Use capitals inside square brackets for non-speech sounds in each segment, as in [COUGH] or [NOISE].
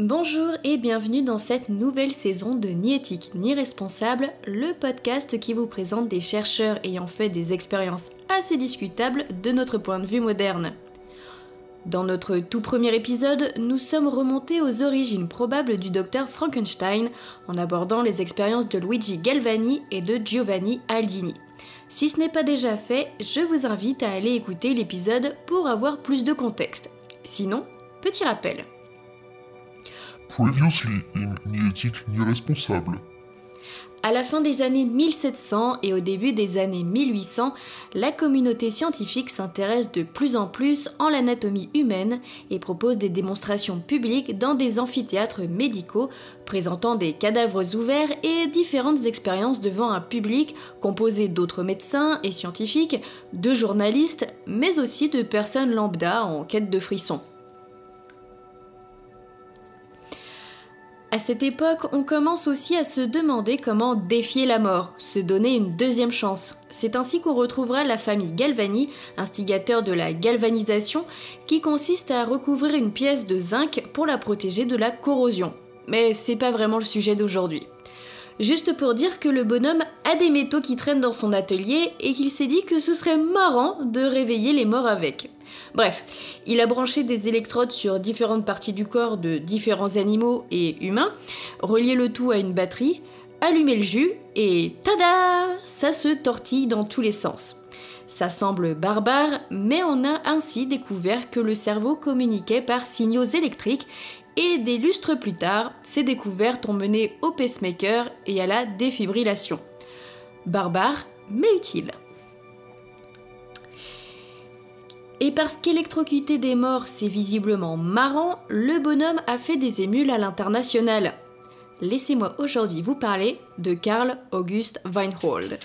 Bonjour et bienvenue dans cette nouvelle saison de Ni éthique ni responsable, le podcast qui vous présente des chercheurs ayant fait des expériences assez discutables de notre point de vue moderne. Dans notre tout premier épisode, nous sommes remontés aux origines probables du docteur Frankenstein en abordant les expériences de Luigi Galvani et de Giovanni Aldini. Si ce n'est pas déjà fait, je vous invite à aller écouter l'épisode pour avoir plus de contexte. Sinon, petit rappel. Previously. À la fin des années 1700 et au début des années 1800, la communauté scientifique s'intéresse de plus en plus en l'anatomie humaine et propose des démonstrations publiques dans des amphithéâtres médicaux présentant des cadavres ouverts et différentes expériences devant un public composé d'autres médecins et scientifiques, de journalistes, mais aussi de personnes lambda en quête de frissons. À cette époque, on commence aussi à se demander comment défier la mort, se donner une deuxième chance. C'est ainsi qu'on retrouvera la famille Galvani, instigateur de la galvanisation, qui consiste à recouvrir une pièce de zinc pour la protéger de la corrosion. Mais c'est pas vraiment le sujet d'aujourd'hui. Juste pour dire que le bonhomme a des métaux qui traînent dans son atelier et qu'il s'est dit que ce serait marrant de réveiller les morts avec. Bref, il a branché des électrodes sur différentes parties du corps de différents animaux et humains, relié le tout à une batterie, allumé le jus et tada Ça se tortille dans tous les sens. Ça semble barbare, mais on a ainsi découvert que le cerveau communiquait par signaux électriques et des lustres plus tard, ces découvertes ont mené au pacemaker et à la défibrillation. Barbare, mais utile. Et parce qu'électrocuter des morts c'est visiblement marrant, le bonhomme a fait des émules à l'international. Laissez-moi aujourd'hui vous parler de Karl August Weinhold.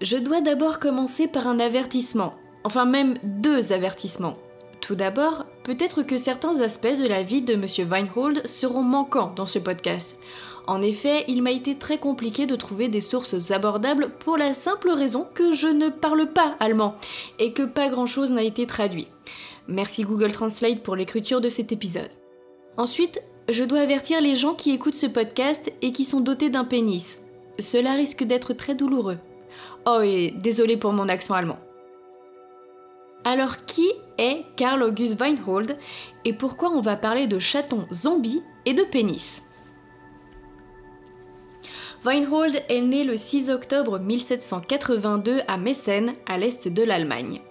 Je dois d'abord commencer par un avertissement, enfin même deux avertissements. Tout d'abord, peut-être que certains aspects de la vie de M. Weinhold seront manquants dans ce podcast. En effet, il m'a été très compliqué de trouver des sources abordables pour la simple raison que je ne parle pas allemand et que pas grand-chose n'a été traduit. Merci Google Translate pour l'écriture de cet épisode. Ensuite, je dois avertir les gens qui écoutent ce podcast et qui sont dotés d'un pénis. Cela risque d'être très douloureux. Oh et désolé pour mon accent allemand. Alors qui est Karl August Weinhold et pourquoi on va parler de chatons zombies et de pénis? Weinhold est né le 6 octobre 1782 à Meissen, à l'est de l'Allemagne.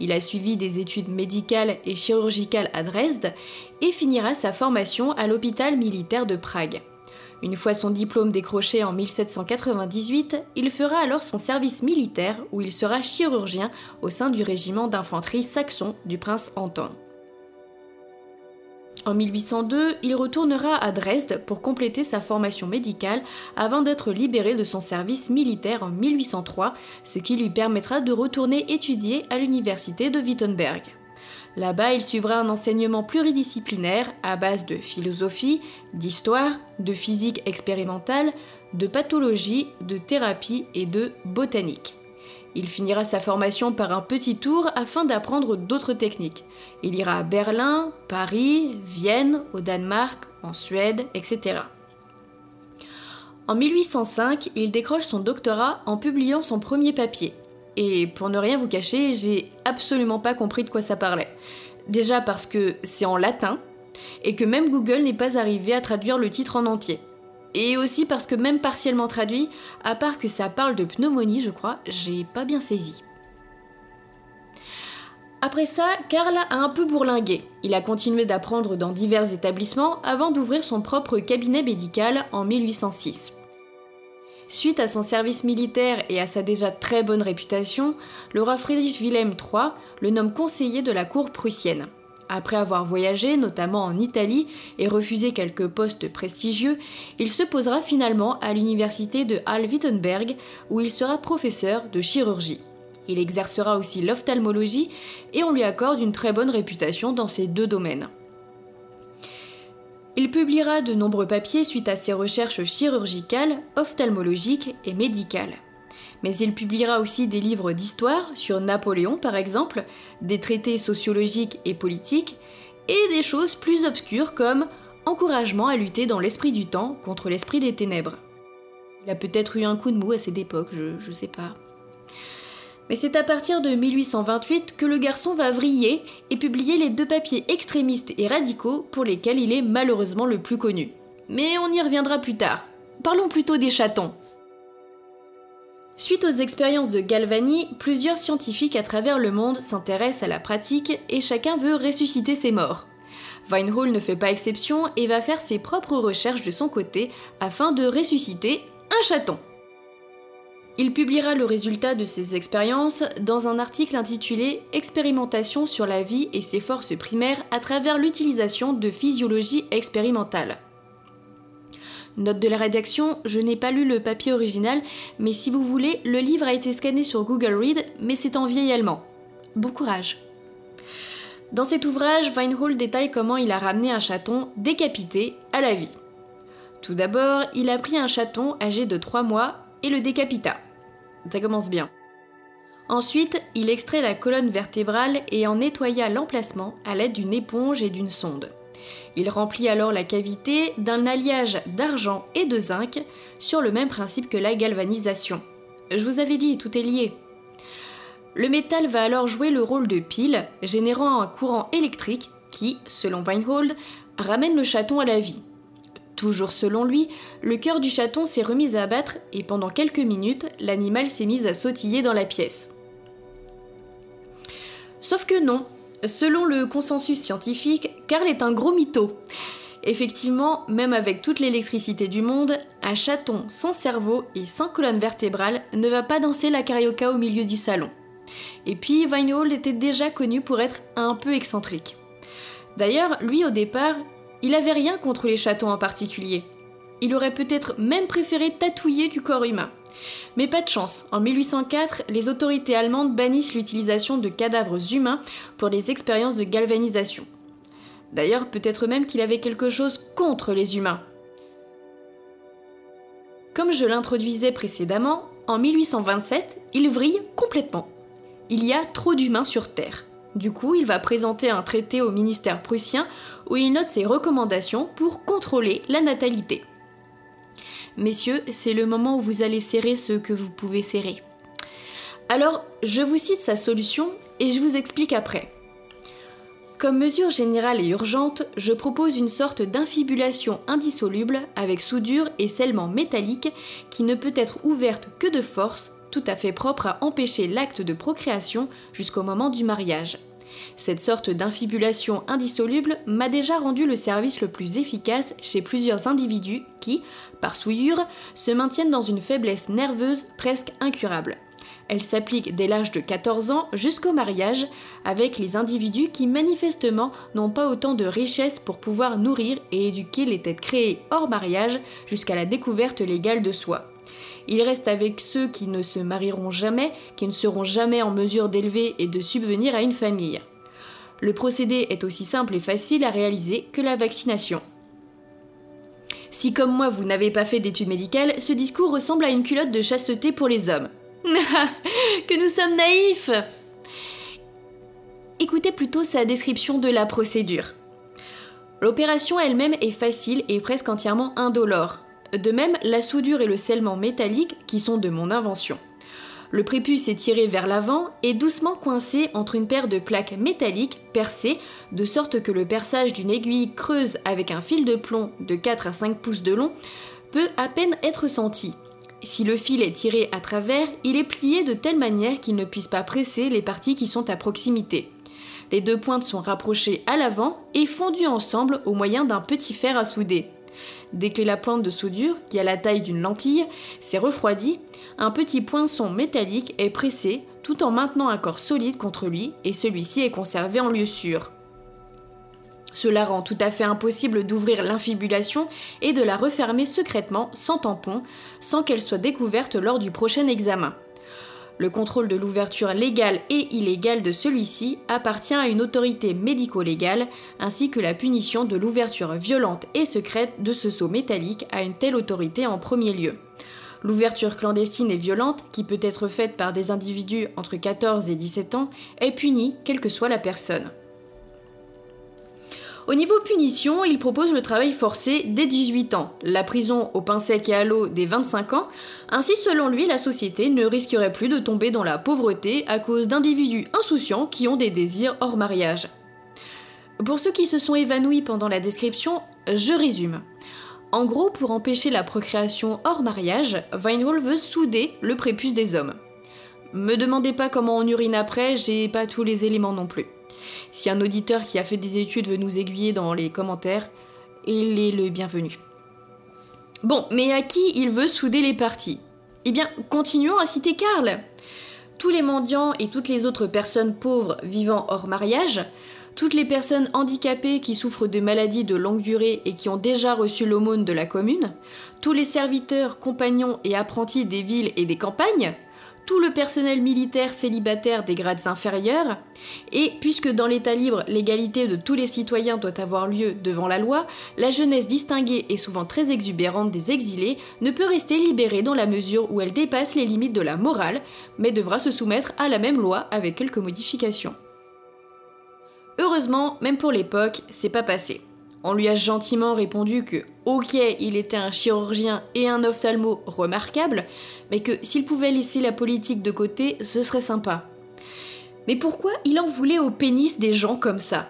Il a suivi des études médicales et chirurgicales à Dresde et finira sa formation à l'hôpital militaire de Prague. Une fois son diplôme décroché en 1798, il fera alors son service militaire où il sera chirurgien au sein du régiment d'infanterie saxon du prince Anton. En 1802, il retournera à Dresde pour compléter sa formation médicale avant d'être libéré de son service militaire en 1803, ce qui lui permettra de retourner étudier à l'université de Wittenberg. Là-bas, il suivra un enseignement pluridisciplinaire à base de philosophie, d'histoire, de physique expérimentale, de pathologie, de thérapie et de botanique. Il finira sa formation par un petit tour afin d'apprendre d'autres techniques. Il ira à Berlin, Paris, Vienne, au Danemark, en Suède, etc. En 1805, il décroche son doctorat en publiant son premier papier, et pour ne rien vous cacher, j'ai absolument pas compris de quoi ça parlait. Déjà parce que c'est en latin, et que même Google n'est pas arrivé à traduire le titre en entier. Et aussi parce que même partiellement traduit, à part que ça parle de pneumonie, je crois, j'ai pas bien saisi. Après ça, Karl a un peu bourlingué. Il a continué d'apprendre dans divers établissements avant d'ouvrir son propre cabinet médical en 1806. Suite à son service militaire et à sa déjà très bonne réputation, le roi Friedrich Wilhelm III le nomme conseiller de la cour prussienne. Après avoir voyagé, notamment en Italie, et refusé quelques postes prestigieux, il se posera finalement à l'université de Halle-Wittenberg, où il sera professeur de chirurgie. Il exercera aussi l'ophtalmologie et on lui accorde une très bonne réputation dans ces deux domaines. Il publiera de nombreux papiers suite à ses recherches chirurgicales, ophtalmologiques et médicales. Mais il publiera aussi des livres d'histoire sur Napoléon par exemple, des traités sociologiques et politiques, et des choses plus obscures comme encouragement à lutter dans l'esprit du temps contre l'esprit des ténèbres. Il a peut-être eu un coup de mou à cette époque, je, ne sais pas. Mais c'est à partir de 1828 que le garçon va vriller et publier les deux papiers extrémistes et radicaux pour lesquels il est malheureusement le plus connu. Mais on y reviendra plus tard. Parlons plutôt des chatons. Suite aux expériences de Galvani, plusieurs scientifiques à travers le monde s'intéressent à la pratique et chacun veut ressusciter ses morts. Vinehall ne fait pas exception et va faire ses propres recherches de son côté afin de ressusciter un chaton. Il publiera le résultat de ses expériences dans un article intitulé Expérimentation sur la vie et ses forces primaires à travers l'utilisation de physiologie expérimentale. Note de la rédaction, je n'ai pas lu le papier original, mais si vous voulez, le livre a été scanné sur Google Read, mais c'est en vieil allemand. Bon courage. Dans cet ouvrage, Weinhold détaille comment il a ramené un chaton décapité à la vie. Tout d'abord, il a pris un chaton âgé de 3 mois et le décapita. Ça commence bien. Ensuite, il extrait la colonne vertébrale et en nettoya l'emplacement à l'aide d'une éponge et d'une sonde. Il remplit alors la cavité d'un alliage d'argent et de zinc sur le même principe que la galvanisation. Je vous avais dit, tout est lié. Le métal va alors jouer le rôle de pile, générant un courant électrique qui, selon Weinhold, ramène le chaton à la vie. Toujours selon lui, le cœur du chaton s'est remis à battre et pendant quelques minutes, l'animal s'est mis à sautiller dans la pièce. Sauf que non, selon le consensus scientifique, Karl est un gros mytho. Effectivement, même avec toute l'électricité du monde, un chaton sans cerveau et sans colonne vertébrale ne va pas danser la carioca au milieu du salon. Et puis, Vinehall était déjà connu pour être un peu excentrique. D'ailleurs, lui au départ, il avait rien contre les chatons en particulier. Il aurait peut-être même préféré tatouiller du corps humain. Mais pas de chance, en 1804, les autorités allemandes bannissent l'utilisation de cadavres humains pour les expériences de galvanisation. D'ailleurs, peut-être même qu'il avait quelque chose contre les humains. Comme je l'introduisais précédemment, en 1827, il vrille complètement. Il y a trop d'humains sur Terre. Du coup, il va présenter un traité au ministère prussien où il note ses recommandations pour contrôler la natalité. Messieurs, c'est le moment où vous allez serrer ce que vous pouvez serrer. Alors, je vous cite sa solution et je vous explique après. Comme mesure générale et urgente, je propose une sorte d'infibulation indissoluble avec soudure et scellement métallique qui ne peut être ouverte que de force, tout à fait propre à empêcher l'acte de procréation jusqu'au moment du mariage. Cette sorte d'infibulation indissoluble m'a déjà rendu le service le plus efficace chez plusieurs individus qui, par souillure, se maintiennent dans une faiblesse nerveuse presque incurable. Elle s'applique dès l'âge de 14 ans jusqu'au mariage avec les individus qui manifestement n'ont pas autant de richesse pour pouvoir nourrir et éduquer les têtes créées hors mariage jusqu'à la découverte légale de soi. Il reste avec ceux qui ne se marieront jamais, qui ne seront jamais en mesure d'élever et de subvenir à une famille. Le procédé est aussi simple et facile à réaliser que la vaccination. Si comme moi vous n'avez pas fait d'études médicales, ce discours ressemble à une culotte de chasteté pour les hommes. [LAUGHS] que nous sommes naïfs Écoutez plutôt sa description de la procédure. L'opération elle-même est facile et presque entièrement indolore. De même, la soudure et le scellement métallique qui sont de mon invention. Le prépuce est tiré vers l'avant et doucement coincé entre une paire de plaques métalliques percées, de sorte que le perçage d'une aiguille creuse avec un fil de plomb de 4 à 5 pouces de long peut à peine être senti. Si le fil est tiré à travers, il est plié de telle manière qu'il ne puisse pas presser les parties qui sont à proximité. Les deux pointes sont rapprochées à l'avant et fondues ensemble au moyen d'un petit fer à souder. Dès que la pointe de soudure, qui a la taille d'une lentille, s'est refroidie, un petit poinçon métallique est pressé tout en maintenant un corps solide contre lui et celui-ci est conservé en lieu sûr. Cela rend tout à fait impossible d'ouvrir l'infibulation et de la refermer secrètement sans tampon, sans qu'elle soit découverte lors du prochain examen. Le contrôle de l'ouverture légale et illégale de celui-ci appartient à une autorité médico-légale, ainsi que la punition de l'ouverture violente et secrète de ce seau métallique à une telle autorité en premier lieu. L'ouverture clandestine et violente, qui peut être faite par des individus entre 14 et 17 ans, est punie quelle que soit la personne. Au niveau punition, il propose le travail forcé dès 18 ans, la prison au pain sec et à l'eau dès 25 ans, ainsi selon lui la société ne risquerait plus de tomber dans la pauvreté à cause d'individus insouciants qui ont des désirs hors mariage. Pour ceux qui se sont évanouis pendant la description, je résume. En gros, pour empêcher la procréation hors mariage, Vinehall veut souder le prépuce des hommes. Me demandez pas comment on urine après, j'ai pas tous les éléments non plus. Si un auditeur qui a fait des études veut nous aiguiller dans les commentaires, il est le bienvenu. Bon, mais à qui il veut souder les parties? Eh bien, continuons à citer Karl. Tous les mendiants et toutes les autres personnes pauvres vivant hors mariage, toutes les personnes handicapées qui souffrent de maladies de longue durée et qui ont déjà reçu l'aumône de la commune, tous les serviteurs, compagnons et apprentis des villes et des campagnes, tout le personnel militaire célibataire des grades inférieurs, et puisque dans l'État libre, l'égalité de tous les citoyens doit avoir lieu devant la loi, la jeunesse distinguée et souvent très exubérante des exilés ne peut rester libérée dans la mesure où elle dépasse les limites de la morale, mais devra se soumettre à la même loi avec quelques modifications. Heureusement, même pour l'époque, c'est pas passé. On lui a gentiment répondu que, ok, il était un chirurgien et un ophtalmo remarquable, mais que s'il pouvait laisser la politique de côté, ce serait sympa. Mais pourquoi il en voulait au pénis des gens comme ça?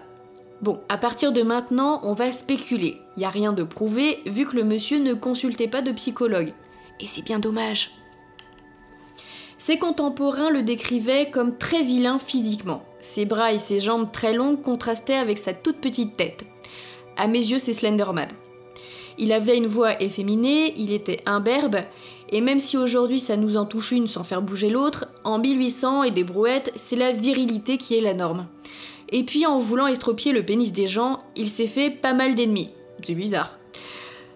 Bon, à partir de maintenant, on va spéculer. Y a rien de prouvé, vu que le monsieur ne consultait pas de psychologue. Et c'est bien dommage. Ses contemporains le décrivaient comme très vilain physiquement. Ses bras et ses jambes très longues contrastaient avec sa toute petite tête. À mes yeux, c'est Slenderman. Il avait une voix efféminée, il était imberbe, et même si aujourd'hui ça nous en touche une sans faire bouger l'autre, en 1800 et des brouettes, c'est la virilité qui est la norme. Et puis en voulant estropier le pénis des gens, il s'est fait pas mal d'ennemis. C'est bizarre.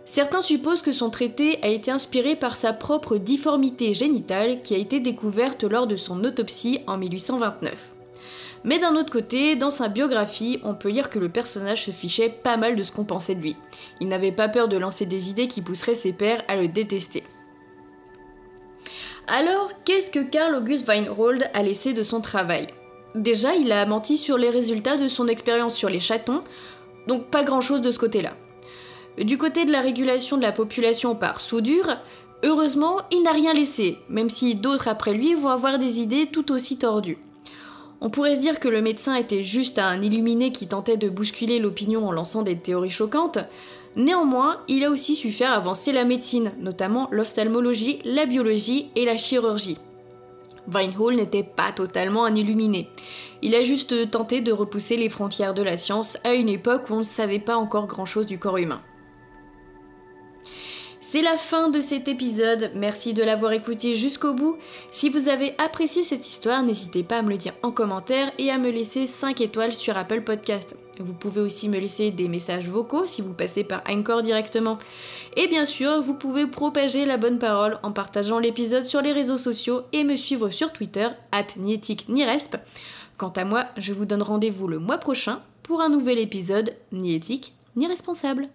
Certains supposent que son traité a été inspiré par sa propre difformité génitale qui a été découverte lors de son autopsie en 1829. Mais d'un autre côté, dans sa biographie, on peut lire que le personnage se fichait pas mal de ce qu'on pensait de lui. Il n'avait pas peur de lancer des idées qui pousseraient ses pairs à le détester. Alors, qu'est-ce que Karl August Weinhold a laissé de son travail? Déjà, il a menti sur les résultats de son expérience sur les chatons, donc pas grand-chose de ce côté-là. Du côté de la régulation de la population par soudure, heureusement, il n'a rien laissé, même si d'autres après lui vont avoir des idées tout aussi tordues. On pourrait se dire que le médecin était juste un illuminé qui tentait de bousculer l'opinion en lançant des théories choquantes. Néanmoins, il a aussi su faire avancer la médecine, notamment l'ophtalmologie, la biologie et la chirurgie. Weinhall n'était pas totalement un illuminé. Il a juste tenté de repousser les frontières de la science à une époque où on ne savait pas encore grand-chose du corps humain. C'est la fin de cet épisode, merci de l'avoir écouté jusqu'au bout. Si vous avez apprécié cette histoire, n'hésitez pas à me le dire en commentaire et à me laisser 5 étoiles sur Apple Podcast. Vous pouvez aussi me laisser des messages vocaux si vous passez par Anchor directement. Et bien sûr, vous pouvez propager la bonne parole en partageant l'épisode sur les réseaux sociaux et me suivre sur Twitter, at Niresp. Quant à moi, je vous donne rendez-vous le mois prochain pour un nouvel épisode ni éthique ni responsable.